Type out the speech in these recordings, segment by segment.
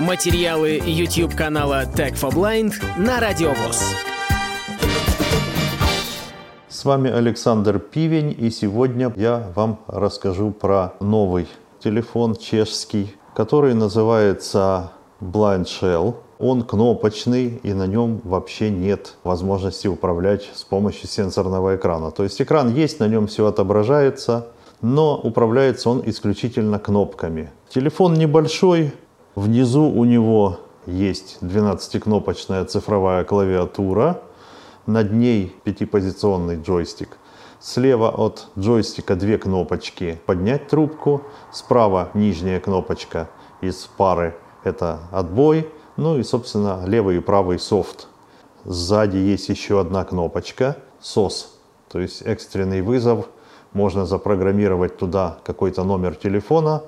Материалы YouTube канала Tech for Blind на Радиовоз. С вами Александр Пивень, и сегодня я вам расскажу про новый телефон чешский, который называется Blind Shell. Он кнопочный, и на нем вообще нет возможности управлять с помощью сенсорного экрана. То есть экран есть, на нем все отображается, но управляется он исключительно кнопками. Телефон небольшой, внизу у него есть 12-кнопочная цифровая клавиатура, над ней пятипозиционный джойстик. Слева от джойстика две кнопочки. «Поднять трубку», справа нижняя кнопочка из пары. «Это отбой», ну и, собственно, левый и правый софт. Сзади есть еще одна кнопочка. «SOS», то есть экстренный вызов – можно запрограммировать туда какой-то номер телефона,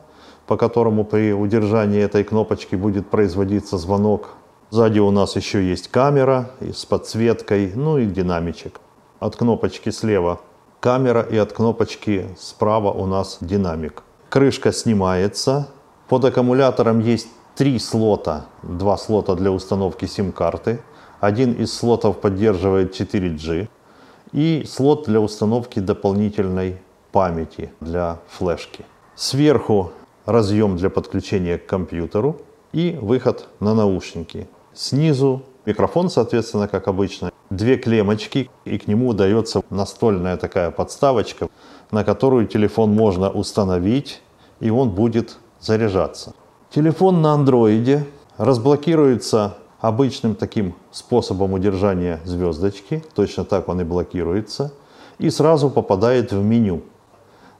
по которому при удержании этой кнопочки будет производиться звонок. Сзади у нас еще есть камера с подсветкой, ну и динамичек. От кнопочки слева камера и от кнопочки справа у нас динамик. Крышка снимается. Под аккумулятором есть три слота. Два слота для установки сим-карты. Один из слотов поддерживает 4G и слот для установки дополнительной памяти для флешки. Сверху разъем для подключения к компьютеру и выход на наушники. Снизу микрофон, соответственно, как обычно, две клемочки, и к нему дается настольная такая подставочка, на которую телефон можно установить, и он будет заряжаться. Телефон на андроиде разблокируется обычным таким способом удержания звездочки, точно так он и блокируется, и сразу попадает в меню.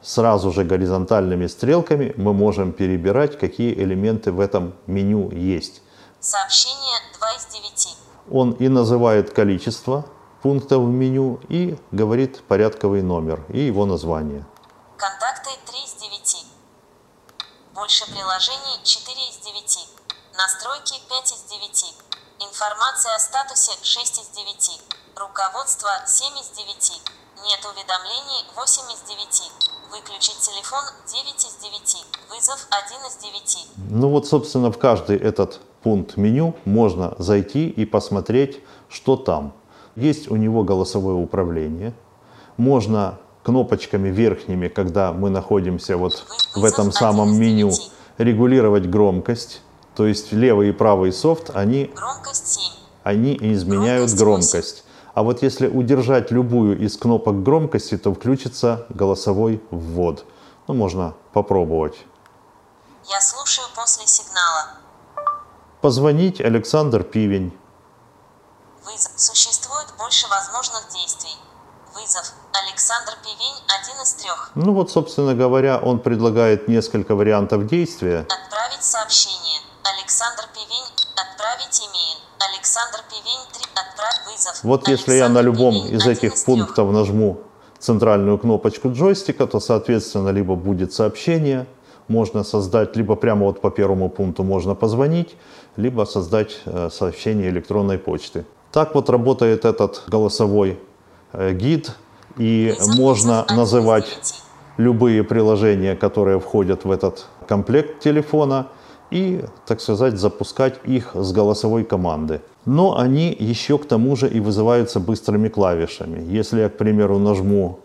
Сразу же горизонтальными стрелками мы можем перебирать, какие элементы в этом меню есть. Сообщение 2 из 9. Он и называет количество пунктов в меню, и говорит порядковый номер и его название. Контакты 3 из 9. Больше приложений 4 из 9. Настройки 5 из 9. Информация о статусе 6 из 9. Руководство 7 из 9. Нет уведомлений 8 из 9. Выключить телефон 9 из 9. Вызов 1 из 9. Ну вот, собственно, в каждый этот пункт меню можно зайти и посмотреть, что там. Есть у него голосовое управление. Можно кнопочками верхними, когда мы находимся вот в этом самом меню, регулировать громкость то есть левый и правый софт, они, Громкость 7. они изменяют Громкость громкость. А вот если удержать любую из кнопок громкости, то включится голосовой ввод. Ну, можно попробовать. Я слушаю после сигнала. Позвонить Александр Пивень. Вызов. Существует больше возможных действий. Вызов. Александр Пивень один из трех. Ну вот, собственно говоря, он предлагает несколько вариантов действия. Отправить сообщение. Александр Пивень. Отправить имейл. Александр Пивень 3. Отправь вызов. Вот если я на Александр любом Пивень, из этих трех. пунктов нажму центральную кнопочку джойстика, то, соответственно, либо будет сообщение, можно создать, либо прямо вот по первому пункту можно позвонить, либо создать э, сообщение электронной почты. Так вот работает этот голосовой гид, и можно из называть любые приложения, которые входят в этот комплект телефона, и, так сказать, запускать их с голосовой команды. Но они еще к тому же и вызываются быстрыми клавишами. Если я, к примеру, нажму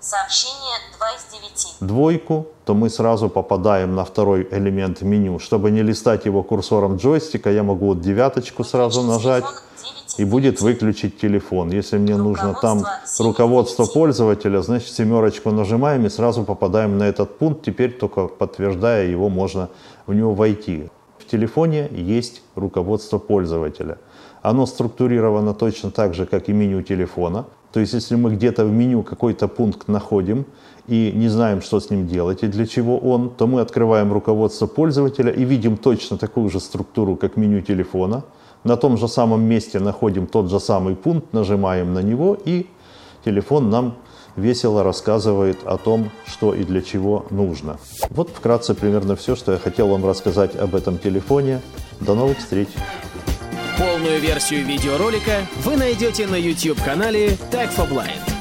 Сообщение 2 из 9. двойку, то мы сразу попадаем на второй элемент меню. Чтобы не листать его курсором джойстика, я могу вот девяточку сразу нажать телефон 9 из и будет 9. выключить телефон. Если мне нужно там Руководство руководство 7 пользователя, значит семерочку нажимаем и сразу попадаем на этот пункт. Теперь только подтверждая его, можно в него войти. В телефоне есть руководство пользователя. Оно структурировано точно так же, как и меню телефона. То есть, если мы где-то в меню какой-то пункт находим и не знаем, что с ним делать и для чего он, то мы открываем руководство пользователя и видим точно такую же структуру, как меню телефона. На том же самом месте находим тот же самый пункт, нажимаем на него, и телефон нам весело рассказывает о том, что и для чего нужно. Вот вкратце примерно все, что я хотел вам рассказать об этом телефоне. До новых встреч! Полную версию видеоролика вы найдете на YouTube-канале Tech for Blind.